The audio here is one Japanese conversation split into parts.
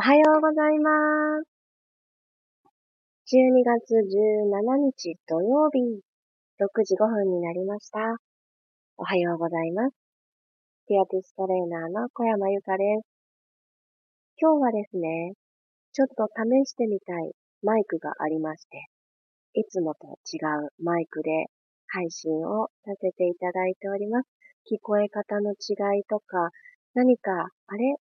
おはようございます。12月17日土曜日、6時5分になりました。おはようございます。ピアティストレーナーの小山由かです。今日はですね、ちょっと試してみたいマイクがありまして、いつもと違うマイクで配信をさせていただいております。聞こえ方の違いとか、何か、あれ？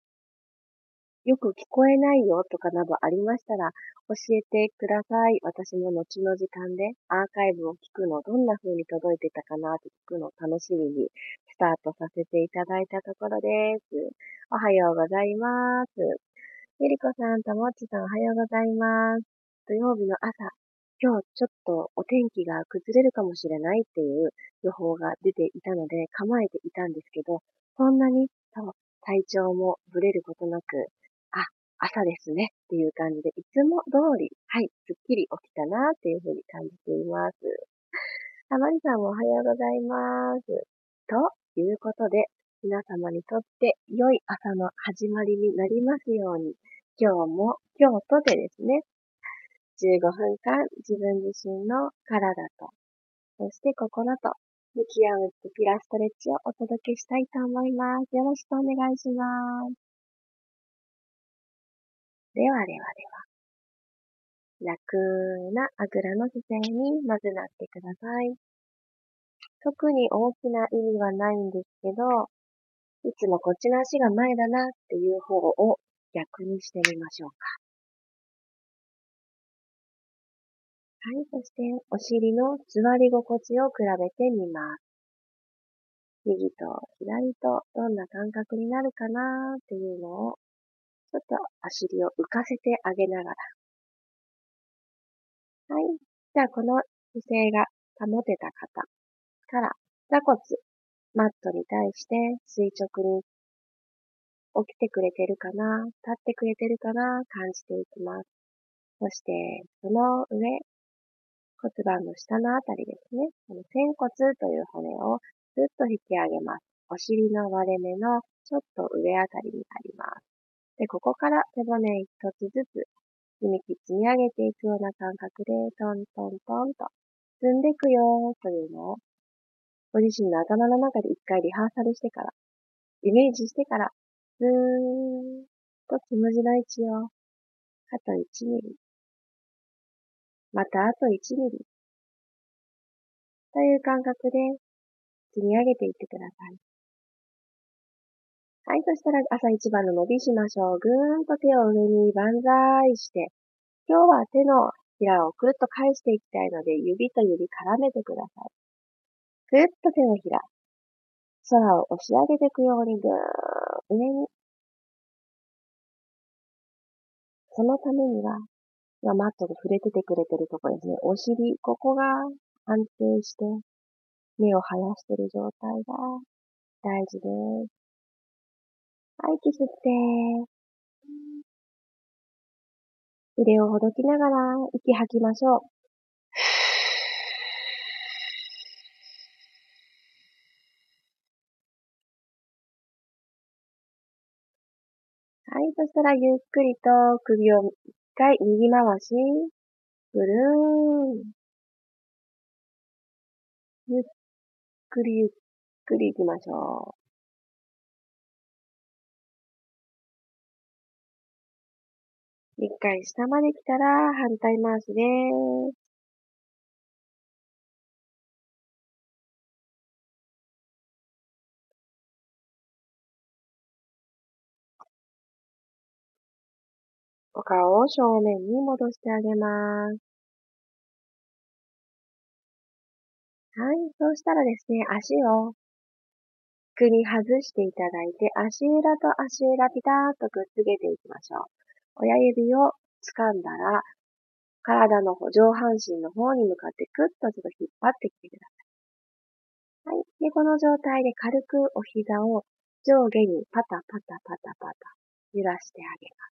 よく聞こえないよとかなどありましたら教えてください。私も後の時間でアーカイブを聞くの、どんな風に届いてたかなって聞くのを楽しみにスタートさせていただいたところです。おはようございます。ゆりこさん、ともっちさんおはようございます。土曜日の朝、今日ちょっとお天気が崩れるかもしれないっていう予報が出ていたので構えていたんですけど、そんなに体調もぶれることなく、朝ですねっていう感じで、いつも通り、はい、すっきり起きたなっていうふうに感じています。あまりさんもおはようございます。ということで、皆様にとって良い朝の始まりになりますように、今日も、今日とでですね、15分間自分自身の体と、そして心と向き合うピラストレッチをお届けしたいと思います。よろしくお願いします。ではではでは。楽なあぐらの姿勢にまずなってください。特に大きな意味はないんですけど、いつもこっちの足が前だなっていう方を逆にしてみましょうか。はい、そしてお尻の座り心地を比べてみます。右と左とどんな感覚になるかなっていうのを、ちょっとお尻を浮かせてあげながら。はい。じゃあ、この姿勢が保てた方から、座骨、マットに対して垂直に起きてくれてるかな、立ってくれてるかな、感じていきます。そして、その上、骨盤の下のあたりですね。この仙骨という骨をずっと引き上げます。お尻の割れ目のちょっと上あたりにあります。で、ここから背骨一つずつ積み木積み上げていくような感覚でトントントンと積んでいくよというのをご自身の頭の中で一回リハーサルしてから、イメージしてから、ずーっとつむじの位置をあと1ミリ、またあと1ミリ。という感覚で積み上げていってください。はい、そしたら朝一番の伸びしましょう。ぐーんと手を上に万歳して、今日は手のひらをくるっと返していきたいので、指と指絡めてください。くるっと手のひら、空を押し上げていくようにぐーん上に。そのためには、今マットで触れててくれてるとこですね。お尻、ここが安定して、目を生やしてる状態が大事です。はい、息吸って、腕をほどきながら息吐きましょう。はい、そしたらゆっくりと首を一回右回し、ぐるーん。ゆっくりゆっくり行きましょう。一回下まで来たら反対回しです。お顔を正面に戻してあげます。はい。そうしたらですね、足を服に外していただいて、足裏と足裏ピタッとくっつけていきましょう。親指を掴んだら、体の、上半身の方に向かってクッとちょっと引っ張ってきてください。はい。で、この状態で軽くお膝を上下にパタパタパタパタ揺らしてあげます。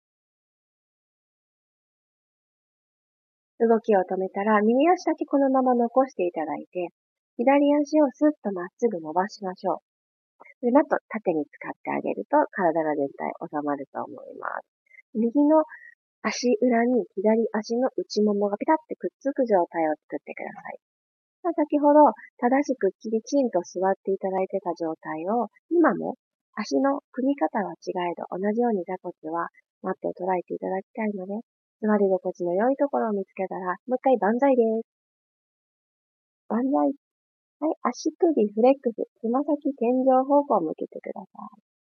動きを止めたら、右足だけこのまま残していただいて、左足をスッとまっすぐ伸ばしましょう。で、マット縦に使ってあげると体が全体収まると思います。右の足裏に左足の内ももがピタッてくっつく状態を作ってください。ま先ほど正しくきりちんと座っていただいてた状態を今も足の組み方は違えど同じように座骨はマットを捉えていただきたいので座り心地の良いところを見つけたらもう一回万歳です。万歳。はい、足首フレックス、つま先天井方向を向けてください。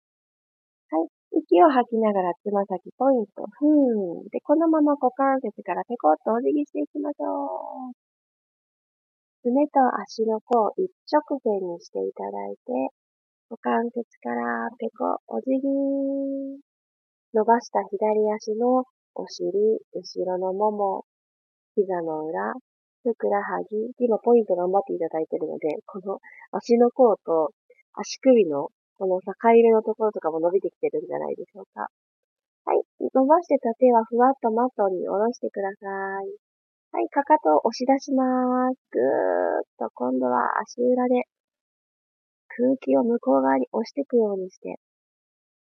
息を吐きながらつま先ポイント、ふーん。で、このまま股関節からペコッとお辞儀していきましょう。爪と足の甲を一直線にしていただいて、股関節からペコ、お辞儀。伸ばした左足のお尻、後ろのもも、膝の裏、ふくらはぎ、今ポイント頑張っていただいているので、この足の甲と足首のこの境目のところとかも伸びてきてるんじゃないでしょうか。はい。伸ばしてた手はふわっとマットに下ろしてください。はい。かかとを押し出します。ぐーっと今度は足裏で空気を向こう側に押していくようにして、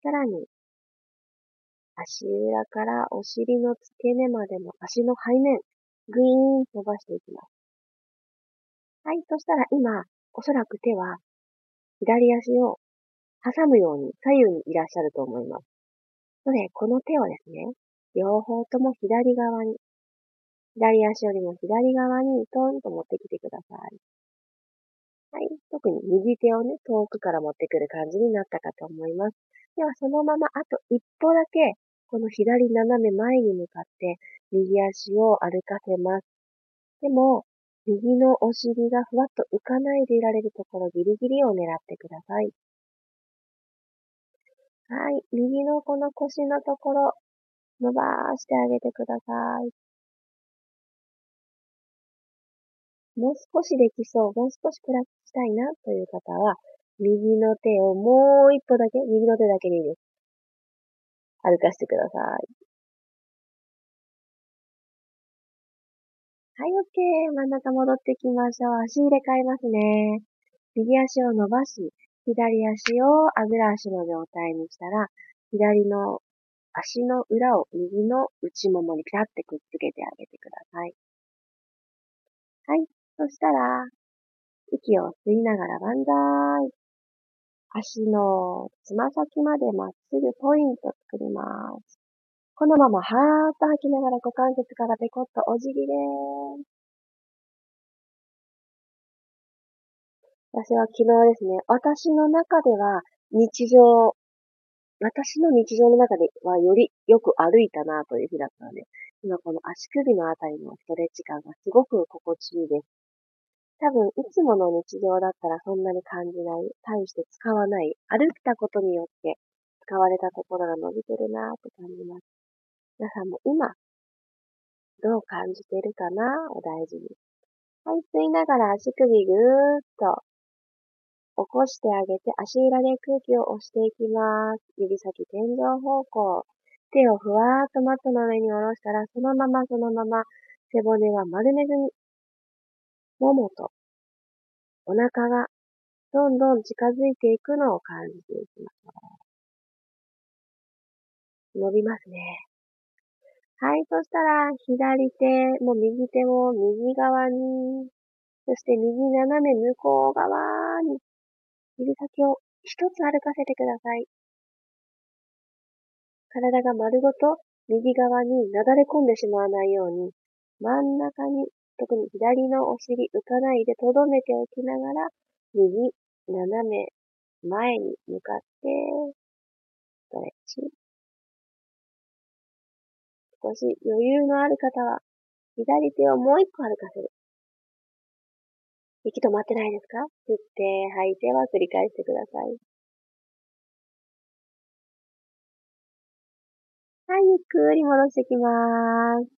さらに足裏からお尻の付け根までの足の背面、ぐいーん伸ばしていきます。はい。そしたら今、おそらく手は、左足を挟むように左右にいらっしゃると思います。ので、この手をですね、両方とも左側に、左足よりも左側にトンと持ってきてください。はい。特に右手をね、遠くから持ってくる感じになったかと思います。では、そのままあと一歩だけ、この左斜め前に向かって、右足を歩かせます。でも、右のお尻がふわっと浮かないでいられるところギリギリを狙ってください。はい。右のこの腰のところ、伸ばしてあげてください。もう少しできそう、もう少しプラスしたいなという方は、右の手をもう一歩だけ、右の手だけでいいです。歩かせてください。はい、OK。真ん中戻ってきましょう。足入れ替えますね。右足を伸ばし、左足をあぐら足の状態にしたら、左の足の裏を右の内ももにピタッてくっつけてあげてください。はい。そしたら、息を吸いながら万歳。足のつま先までまっすぐポイント作ります。このままはーっと吐きながら股関節からペコッとお辞儀です。私は昨日ですね、私の中では日常、私の日常の中ではよりよく歩いたなという日だったので、今この足首のあたりのストレッチ感がすごく心地いいです。多分、いつもの日常だったらそんなに感じない、対して使わない、歩いたことによって使われたところが伸びてるなぁと感じます。皆さんも今、どう感じてるかなを大事に。はい、吸いながら足首ぐーっと起こしてあげて、足裏で空気を押していきます。指先天井方向。手をふわーっとマットの上に下ろしたら、そのままそのまま背骨は丸めずに、ももとお腹がどんどん近づいていくのを感じていきましょう。伸びますね。はい、そしたら、左手もう右手も右側に、そして右斜め向こう側に、指先を一つ歩かせてください。体が丸ごと右側になだれ込んでしまわないように、真ん中に、特に左のお尻浮かないでとどめておきながら、右、斜め、前に向かって、ストレッチ。少し余裕のある方は、左手をもう一個歩かせる。息止まってないですか？吸って吐いては繰り返してください。はい、ゆっくり戻してきます。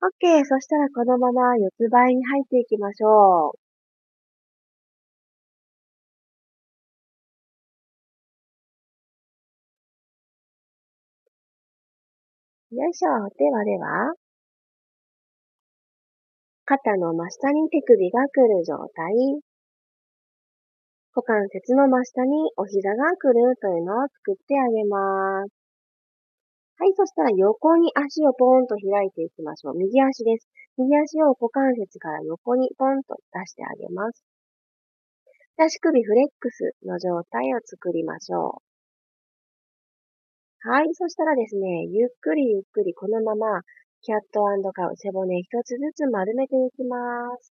OK。そしたらこのまま四つ倍に入っていきましょう。よいしょ。ではでは、肩の真下に手首が来る状態。股関節の真下にお膝が来るというのを作ってあげます。はい、そしたら横に足をポーンと開いていきましょう。右足です。右足を股関節から横にポンと出してあげます。足首フレックスの状態を作りましょう。はい。そしたらですね、ゆっくりゆっくりこのまま、キャットカウ、背骨一つずつ丸めていきます。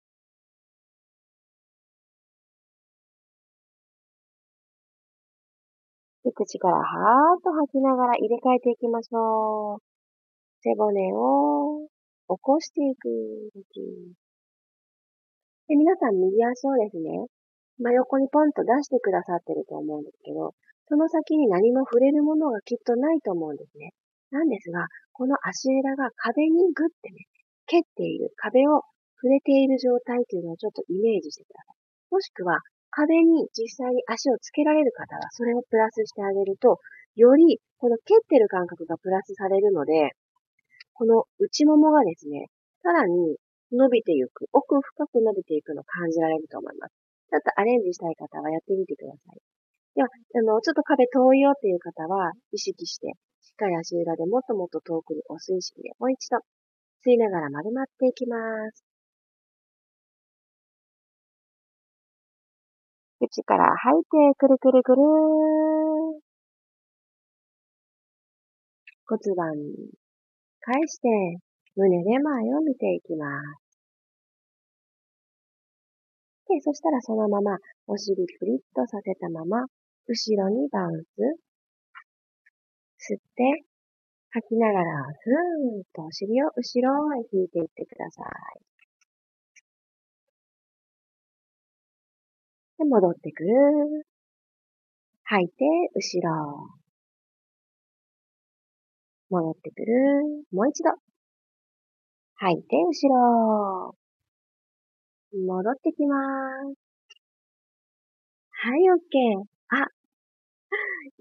口からはーっと吐きながら入れ替えていきましょう。背骨を起こしていく。で皆さん右足をですね、真横にポンと出してくださってると思うんですけど、その先に何も触れるものがきっとないと思うんですね。なんですが、この足枝が壁にグッてね、蹴っている、壁を触れている状態というのをちょっとイメージしてください。もしくは、壁に実際に足をつけられる方は、それをプラスしてあげると、より、この蹴ってる感覚がプラスされるので、この内ももがですね、さらに伸びていく、奥深く伸びていくのを感じられると思います。ちょっとアレンジしたい方はやってみてください。では、あの、ちょっと壁遠いよっていう方は、意識して、しっかり足裏でもっともっと遠くに押す意識で、もう一度、吸いながら丸まっていきます。口から吐いて、くるくるくる骨盤返して、胸で前を見ていきます。で、そしたらそのまま、お尻プリッとさせたまま、後ろにバウンス。吸って、吐きながら、ふーっとお尻を後ろへ引いていってください。で、戻ってくる。吐いて、後ろ。戻ってくる。もう一度。吐いて、後ろ。戻ってきます。はい、OK。あ、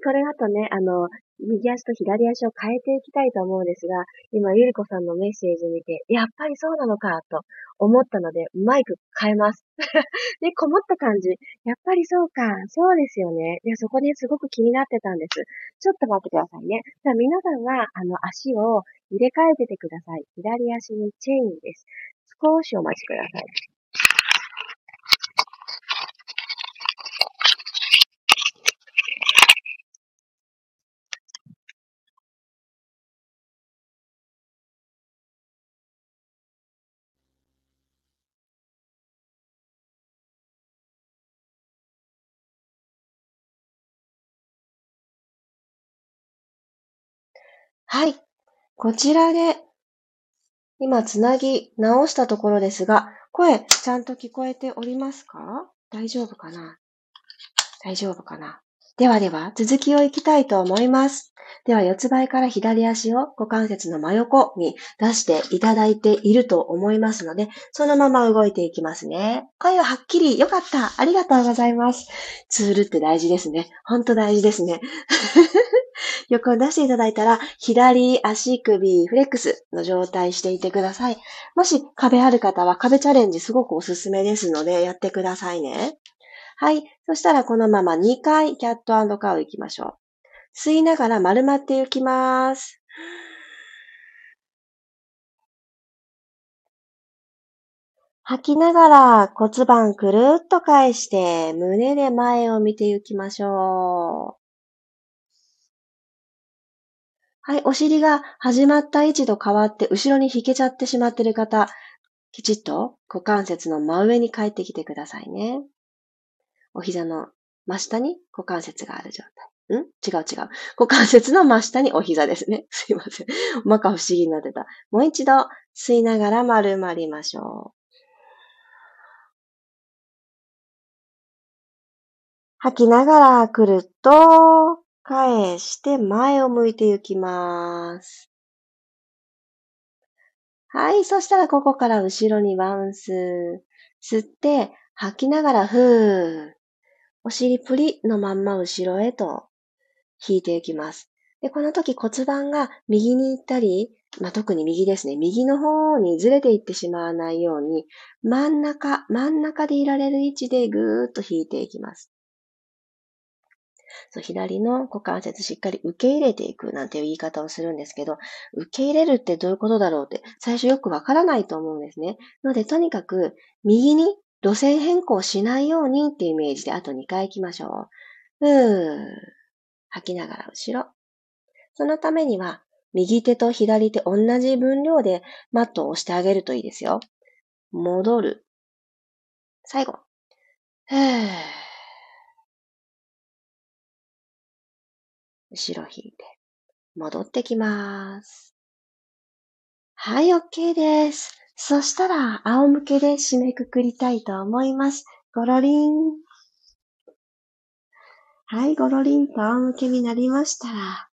これだとね、あの、右足と左足を変えていきたいと思うんですが、今、ゆりこさんのメッセージを見て、やっぱりそうなのか、と思ったので、マイク変えます。で、こもった感じ。やっぱりそうか、そうですよね。で、そこですごく気になってたんです。ちょっと待ってくださいね。じゃあ皆さんは、あの、足を入れ替えててください。左足にチェーンです。少しお待ちください。はい。こちらで、今つなぎ直したところですが、声ちゃんと聞こえておりますか？大丈夫かな？大丈夫かな？ではでは、続きをいきたいと思います。では、四つ倍から左足を股関節の真横に出していただいていると思いますので、そのまま動いていきますね。声ははっきり、よかった。ありがとうございます。ツールって大事ですね。ほんと大事ですね。横を出していただいたら、左足首フレックスの状態していてください。もし壁ある方は壁チャレンジすごくおすすめですので、やってくださいね。はい。そしたらこのまま2回キャットカウ行きましょう。吸いながら丸まっていきます。吐きながら骨盤くるっと返して胸で前を見ていきましょう。はい、お尻が始まった位置と変わって後ろに引けちゃってしまっている方、きちっと股関節の真上に帰ってきてくださいね。お膝の真下に股関節がある状態。ん？違う違う。股関節の真下にお膝ですね。すいません。まか不思議になってた。もう一度吸いながら丸まりましょう。吐きながらくると返して前を向いていきます。はい。そしたらここから後ろにバウンス。吸って、吐きながらふー。お尻プリのまんま後ろへと引いていきます。で、この時骨盤が右に行ったり、まあ、特に右ですね。右の方にずれていってしまわないように、真ん中、真ん中でいられる位置でぐーっと引いていきます。そう左の股関節しっかり受け入れていくなんていう言い方をするんですけど、受け入れるってどういうことだろうって最初よくわからないと思うんですね。のでとにかく右に路線変更しないようにっていうイメージであと2回行きましょう。うー。吐きながら後ろ。そのためには右手と左手同じ分量でマットを押してあげるといいですよ。戻る。最後。ふー。後ろ引いて、戻ってきます。はい、OK です。そしたら、仰向けで締めくくりたいと思います。ゴロリン。はい、ゴロリンと仰向けになりましたら、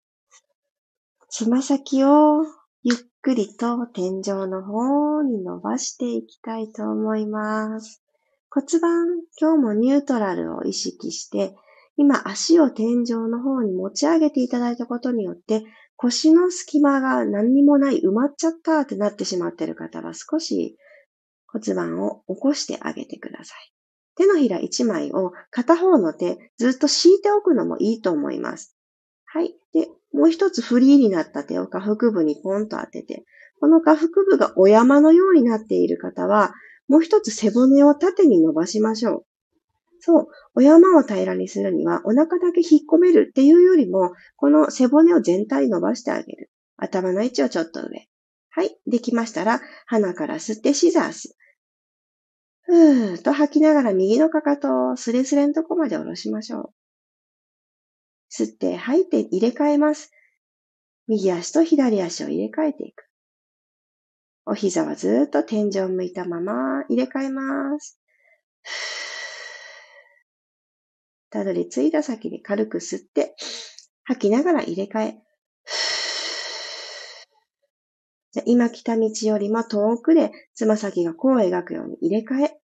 つま先をゆっくりと天井の方に伸ばしていきたいと思います。骨盤、今日もニュートラルを意識して、今足を天井の方に持ち上げていただいたことによって、腰の隙間が何にもない、埋まっちゃったってなってしまっている方は少し骨盤を起こしてあげてください。手のひら1枚を片方の手ずっと敷いておくのもいいと思います。はい。で、もう一つフリーになった手を下腹部にポンと当てて、この下腹部がお山のようになっている方は、もう一つ背骨を縦に伸ばしましょう。そう、お山を平らにするには、お腹だけ引っ込めるっていうよりも、この背骨を全体伸ばしてあげる。頭の位置をちょっと上。はい。できましたら、鼻から吸ってシザース。ふーっと吐きながら右のかかとをスレスレのとこまで下ろしましょう。吸って吐いて入れ替えます。右足と左足を入れ替えていく。お膝はずっと天井を向いたまま入れ替えます。たどり着いた先に軽く吸って、吐きながら入れ替え。じゃ今来た道よりも遠くでつま先がこう描くように入れ替え。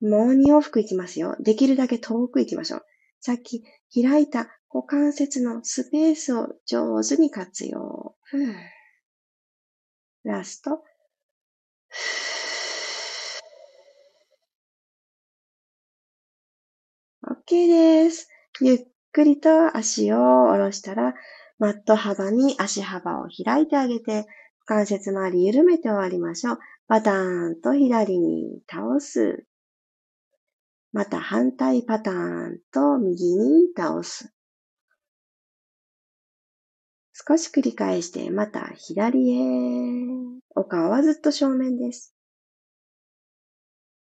もう2往復いきますよ。できるだけ遠く行きましょう。さっき開いた股関節のスペースを上手に活用。ラスト。OK です。ゆっくりと足を下ろしたら、マット幅に足幅を開いてあげて、関節周り緩めて終わりましょう。パターンと左に倒す。また反対パターンと右に倒す。少し繰り返して、また左へ。お顔はずっと正面です。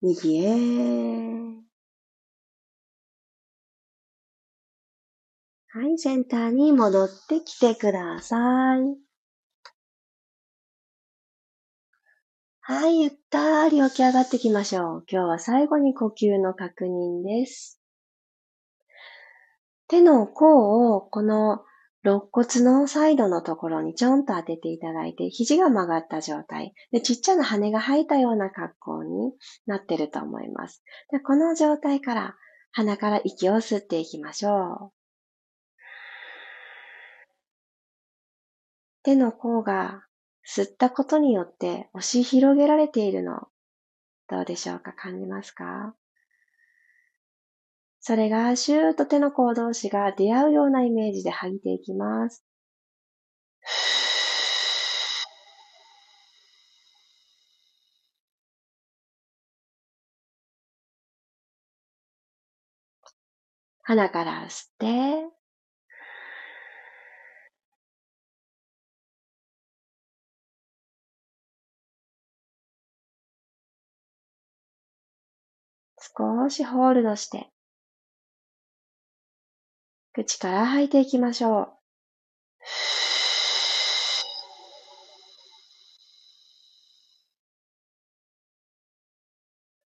右へ。はい、センターに戻ってきてください。はい、ゆったり起き上がってきましょう。今日は最後に呼吸の確認です。手の甲をこの肋骨のサイドのところにちょんと当てていただいて、肘が曲がった状態。で、ちっちゃな羽が生えたような格好になってると思います。で、この状態から鼻から息を吸っていきましょう。手の甲が吸ったことによって押し広げられているの、どうでしょうか？感じますか？それがシューと手の甲同士が出会うようなイメージで吐いていきます。鼻から吸って、少しホールドして、口から吐いていきましょう。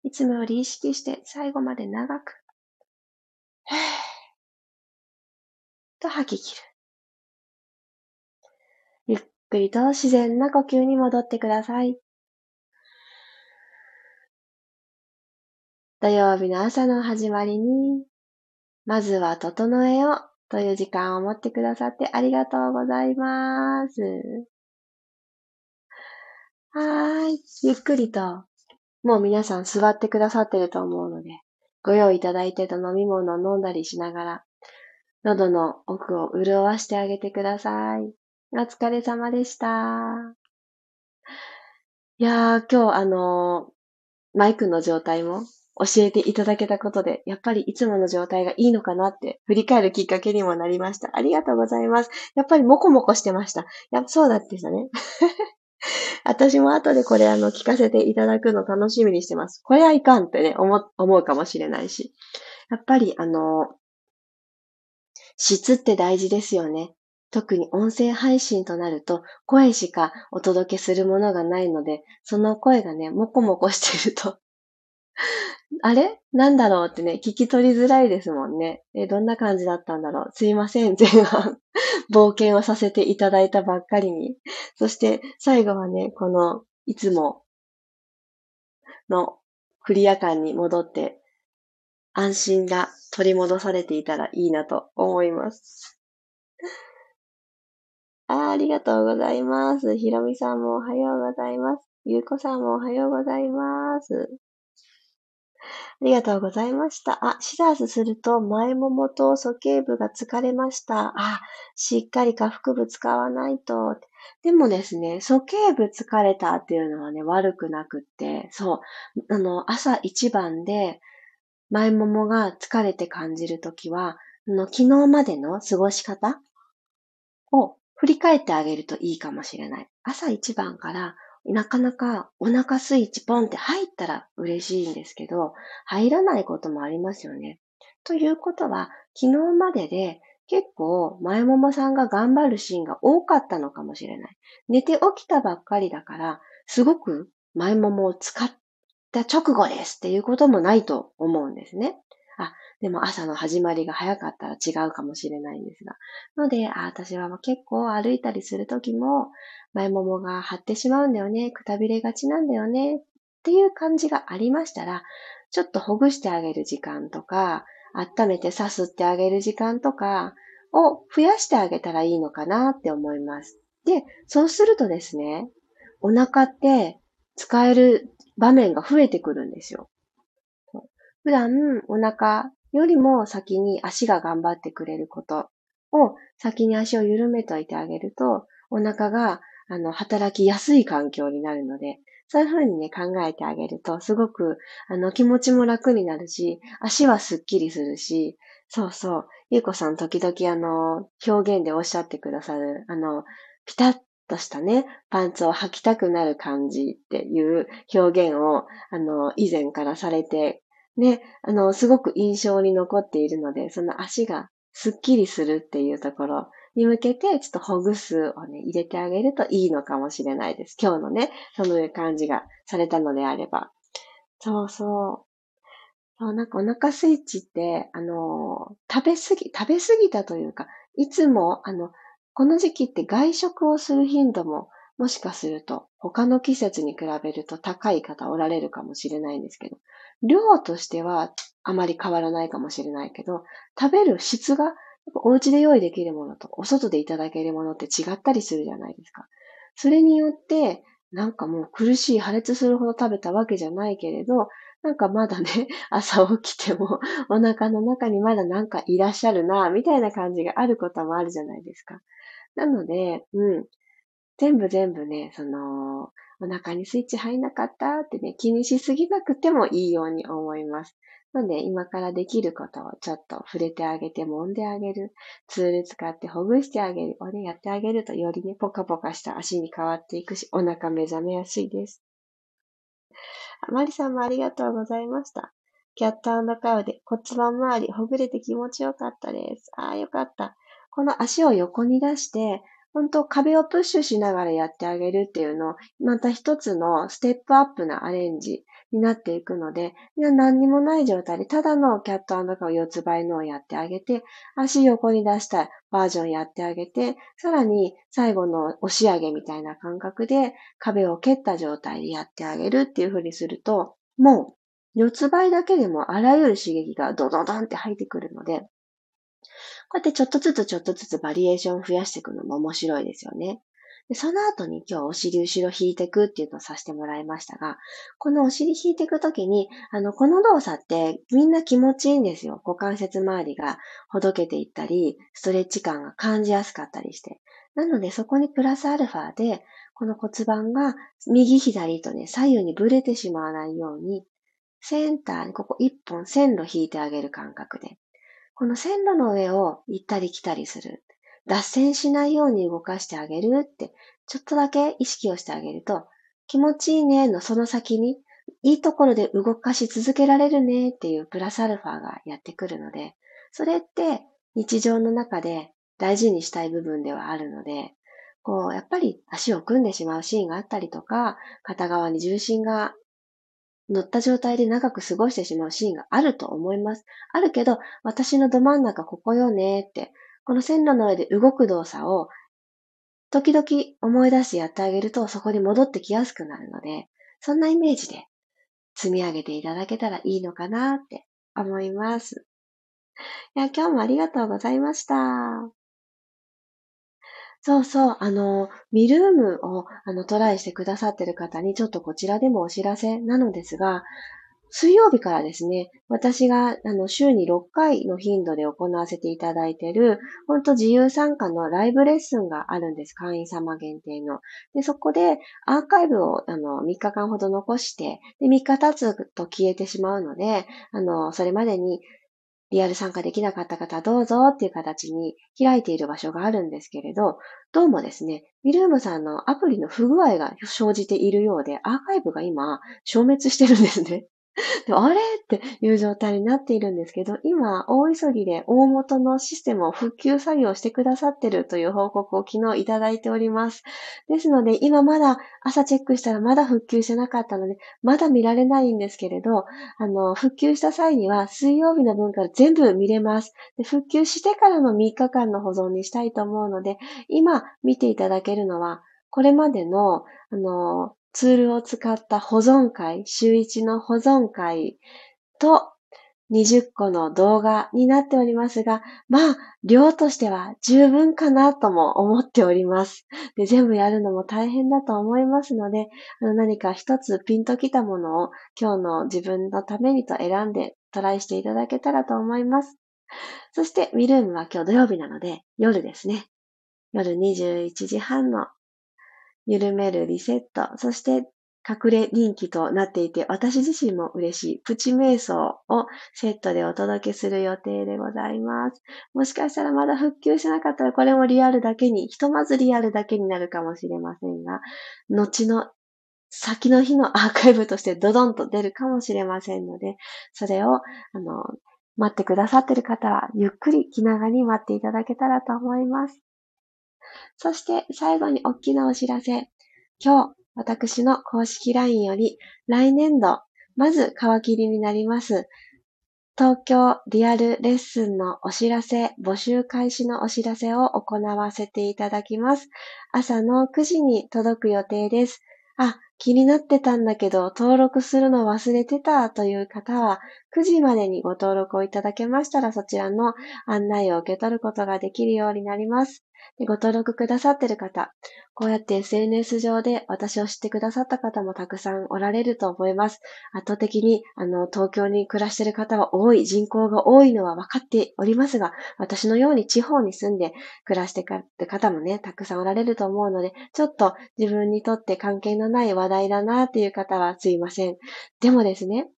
いつもより意識して最後まで長く、と吐き切る。ゆっくりと自然な呼吸に戻ってください。土曜日の朝の始まりに、まずは整えようという時間を持ってくださってありがとうございます。はーい。ゆっくりと、もう皆さん座ってくださってると思うので、ご用意いただいてた飲み物を飲んだりしながら、喉の奥を潤わしてあげてください。お疲れ様でした。いやー、今日あのー、マイクの状態も教えていただけたことで、やっぱりいつもの状態がいいのかなって振り返るきっかけにもなりました。ありがとうございます。やっぱりモコモコしてました。やっぱそうだってしたね。私も後でこれあの聞かせていただくの楽しみにしてます。これはいかんってね、思、思うかもしれないし。やっぱりあの、質って大事ですよね。特に音声配信となると声しかお届けするものがないので、その声がね、もこもこしてるとあれ？なんだろうってね、聞き取りづらいですもんね。え、どんな感じだったんだろう？すいません、前半。冒険をさせていただいたばっかりに。そして最後はね、この、いつものクリア感に戻って、安心が取り戻されていたらいいなと思います。あありがとうございます。ひろみさんもおはようございます。ゆうこさんもおはようございます。ありがとうございました。あ、シザースすると前ももと鼠径部が疲れました。あ、しっかり下腹部使わないと。でもですね、鼠径部疲れたっていうのはね、悪くなくって、そう、あの、朝一番で前ももが疲れて感じるときは、あの、昨日までの過ごし方を振り返ってあげるといいかもしれない。朝一番からなかなかお腹スイッチポンって入ったら嬉しいんですけど、入らないこともありますよね。ということは、昨日までで結構前ももさんが頑張るシーンが多かったのかもしれない。寝て起きたばっかりだから、すごく前ももを使った直後ですっていうこともないと思うんですね。あ、でも朝の始まりが早かったら違うかもしれないんですが。ので、あ私は結構歩いたりするときも、前ももが張ってしまうんだよね、くたびれがちなんだよね、っていう感じがありましたら、ちょっとほぐしてあげる時間とか、温めてさすってあげる時間とかを増やしてあげたらいいのかなって思います。で、そうするとですね、お腹って使える場面が増えてくるんですよ。普段お腹よりも先に足が頑張ってくれることを先に足を緩めといてあげると、お腹があの働きやすい環境になるので、そういうふうにね、考えてあげると、すごく、あの、気持ちも楽になるし、足はスッキリするし、そうそう、ゆうこさん時々あの、表現でおっしゃってくださる、あの、ピタッとしたね、パンツを履きたくなる感じっていう表現を、あの、以前からされてね、あの、すごく印象に残っているので、その足がスッキリするっていうところに向けて、ちょっとほぐすをね、入れてあげるといいのかもしれないです。今日のね、その感じがされたのであれば。そうそう。そう、なんかお腹スイッチって、あの、食べすぎ、食べすぎたというか、いつも、あの、この時期って外食をする頻度ももしかすると他の季節に比べると高い方おられるかもしれないんですけど、量としてはあまり変わらないかもしれないけど、食べる質がお家で用意できるものとお外でいただけるものって違ったりするじゃないですか。それによって、なんかもう苦しい破裂するほど食べたわけじゃないけれど、なんかまだね、朝起きてもお腹の中にまだなんかいらっしゃるな、みたいな感じがあることもあるじゃないですか。なので、うん。全部全部ね、その、お腹にスイッチ入んなかったってね、気にしすぎなくてもいいように思います。ので、今からできることをちょっと触れてあげて、揉んであげる。ツール使ってほぐしてあげる。をね、やってあげると、よりね、ポカポカした足に変わっていくし、お腹目覚めやすいです。あまりさんもありがとうございました。キャットカウで骨盤周りほぐれて気持ちよかったです。ああ、よかった。この足を横に出して、本当壁をプッシュしながらやってあげるっていうのを、また一つのステップアップなアレンジになっていくので、何にもない状態で、ただのキャットカウ四つ倍のをやってあげて、足横に出したバージョンやってあげて、さらに最後の押し上げみたいな感覚で壁を蹴った状態でやってあげるっていう風にすると、もう四つ倍だけでもあらゆる刺激がドドドンって入ってくるので、こうやってちょっとずつちょっとずつバリエーション増やしていくのも面白いですよね。でその後に今日お尻後ろ引いていくっていうのをさせてもらいましたが、このお尻引いていくときに、あの、この動作ってみんな気持ちいいんですよ。股関節周りがほどけていったり、ストレッチ感が感じやすかったりして。なのでそこにプラスアルファで、この骨盤が右左とね、左右にブレてしまわないように、センターにここ一本線路引いてあげる感覚で、この線路の上を行ったり来たりする。脱線しないように動かしてあげるって、ちょっとだけ意識をしてあげると、気持ちいいねのその先に、いいところで動かし続けられるねっていうプラスアルファがやってくるので、それって日常の中で大事にしたい部分ではあるので、こう、やっぱり足を組んでしまうシーンがあったりとか、片側に重心が乗った状態で長く過ごしてしまうシーンがあると思います。あるけど、私のど真ん中ここよねって、この線路の上で動く動作を時々思い出してやってあげるとそこに戻ってきやすくなるので、そんなイメージで積み上げていただけたらいいのかなって思います。いや、今日もありがとうございました。そうそう、あの、ミルームをあのトライしてくださってる方にちょっとこちらでもお知らせなのですが、水曜日からですね、私があの週に6回の頻度で行わせていただいている、本当自由参加のライブレッスンがあるんです。会員様限定の。で、そこでアーカイブをあの3日間ほど残して、で3日経つと消えてしまうので、あの、それまでにリアル参加できなかった方どうぞっていう形に開いている場所があるんですけれど、どうもですね、ミルームさんのアプリの不具合が生じているようで、アーカイブが今消滅してるんですね。であれっていう状態になっているんですけど、今、大急ぎで大元のシステムを復旧作業してくださってるという報告を昨日いただいております。ですので、今まだ朝チェックしたらまだ復旧してなかったので、まだ見られないんですけれど、あの、復旧した際には水曜日の分から全部見れます。で復旧してからの3日間の保存にしたいと思うので、今見ていただけるのは、これまでの、あの、ツールを使った保存会、週1の保存会と20個の動画になっておりますが、まあ、量としては十分かなとも思っております。で全部やるのも大変だと思いますので、あの何か一つピンときたものを今日の自分のためにと選んでトライしていただけたらと思います。そして、ミルームは今日土曜日なので、夜ですね。夜21時半の緩めるリセット、そして隠れ人気となっていて、私自身も嬉しいプチ瞑想をセットでお届けする予定でございます。もしかしたらまだ復旧しなかったらこれもリアルだけに、ひとまずリアルだけになるかもしれませんが、後の先の日のアーカイブとしてドドンと出るかもしれませんので、それを、あの、待ってくださってる方は、ゆっくり気長に待っていただけたらと思います。そして最後に大きなお知らせ。今日、私の公式 LINE より来年度、まず皮切りになります。東京リアルレッスンのお知らせ、募集開始のお知らせを行わせていただきます。朝の9時に届く予定です。あ、気になってたんだけど、登録するの忘れてたという方は、9時までにご登録をいただけましたら、そちらの案内を受け取ることができるようになります。でご登録くださってる方、こうやって SNS 上で私を知ってくださった方もたくさんおられると思います。圧倒的に、あの、東京に暮らしてる方は多い、人口が多いのは分かっておりますが、私のように地方に住んで暮らしてる方もね、たくさんおられると思うので、ちょっと自分にとって関係のない話題だなっていう方はすいません。でもですね、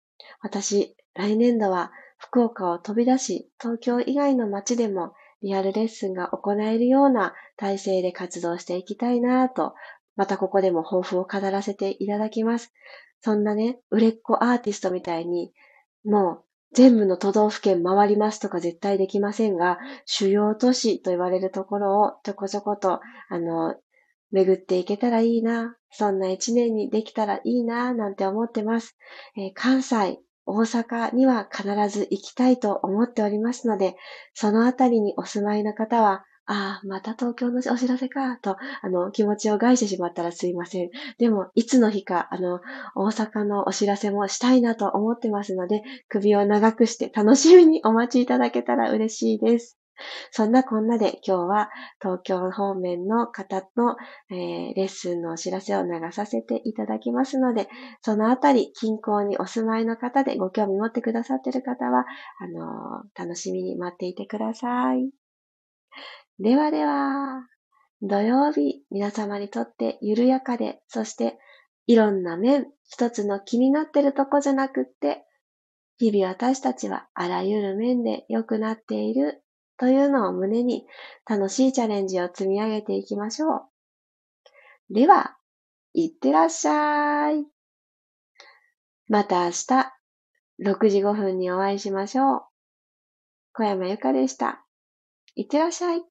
私、来年度は福岡を飛び出し、東京以外の街でもリアルレッスンが行えるような体制で活動していきたいなと、またここでも抱負を語らせていただきます。そんなね、売れっ子アーティストみたいに、もう全部の都道府県回りますとか絶対できませんが、主要都市と言われるところをちょこちょこと、あの、巡っていけたらいいな、そんな一年にできたらいいな、なんて思ってます。えー、関西、大阪には必ず行きたいと思っておりますので、そのあたりにお住まいの方は、ああ、また東京のお知らせか、と、あの、気持ちを害してしまったらすいません。でも、いつの日か、あの、大阪のお知らせもしたいなと思ってますので、首を長くして楽しみにお待ちいただけたら嬉しいです。そんなこんなで今日は東京方面の方の、えー、レッスンのお知らせを流させていただきますので、そのあたり近郊にお住まいの方でご興味持ってくださっている方は、あのー、楽しみに待っていてください。ではでは、土曜日、皆様にとって緩やかで、そしていろんな面、一つの気になってるとこじゃなくって、日々私たちはあらゆる面で良くなっているというのを胸に楽しいチャレンジを積み上げていきましょう。では、いってらっしゃい。また明日、6時5分にお会いしましょう。小山由かでした。いってらっしゃい。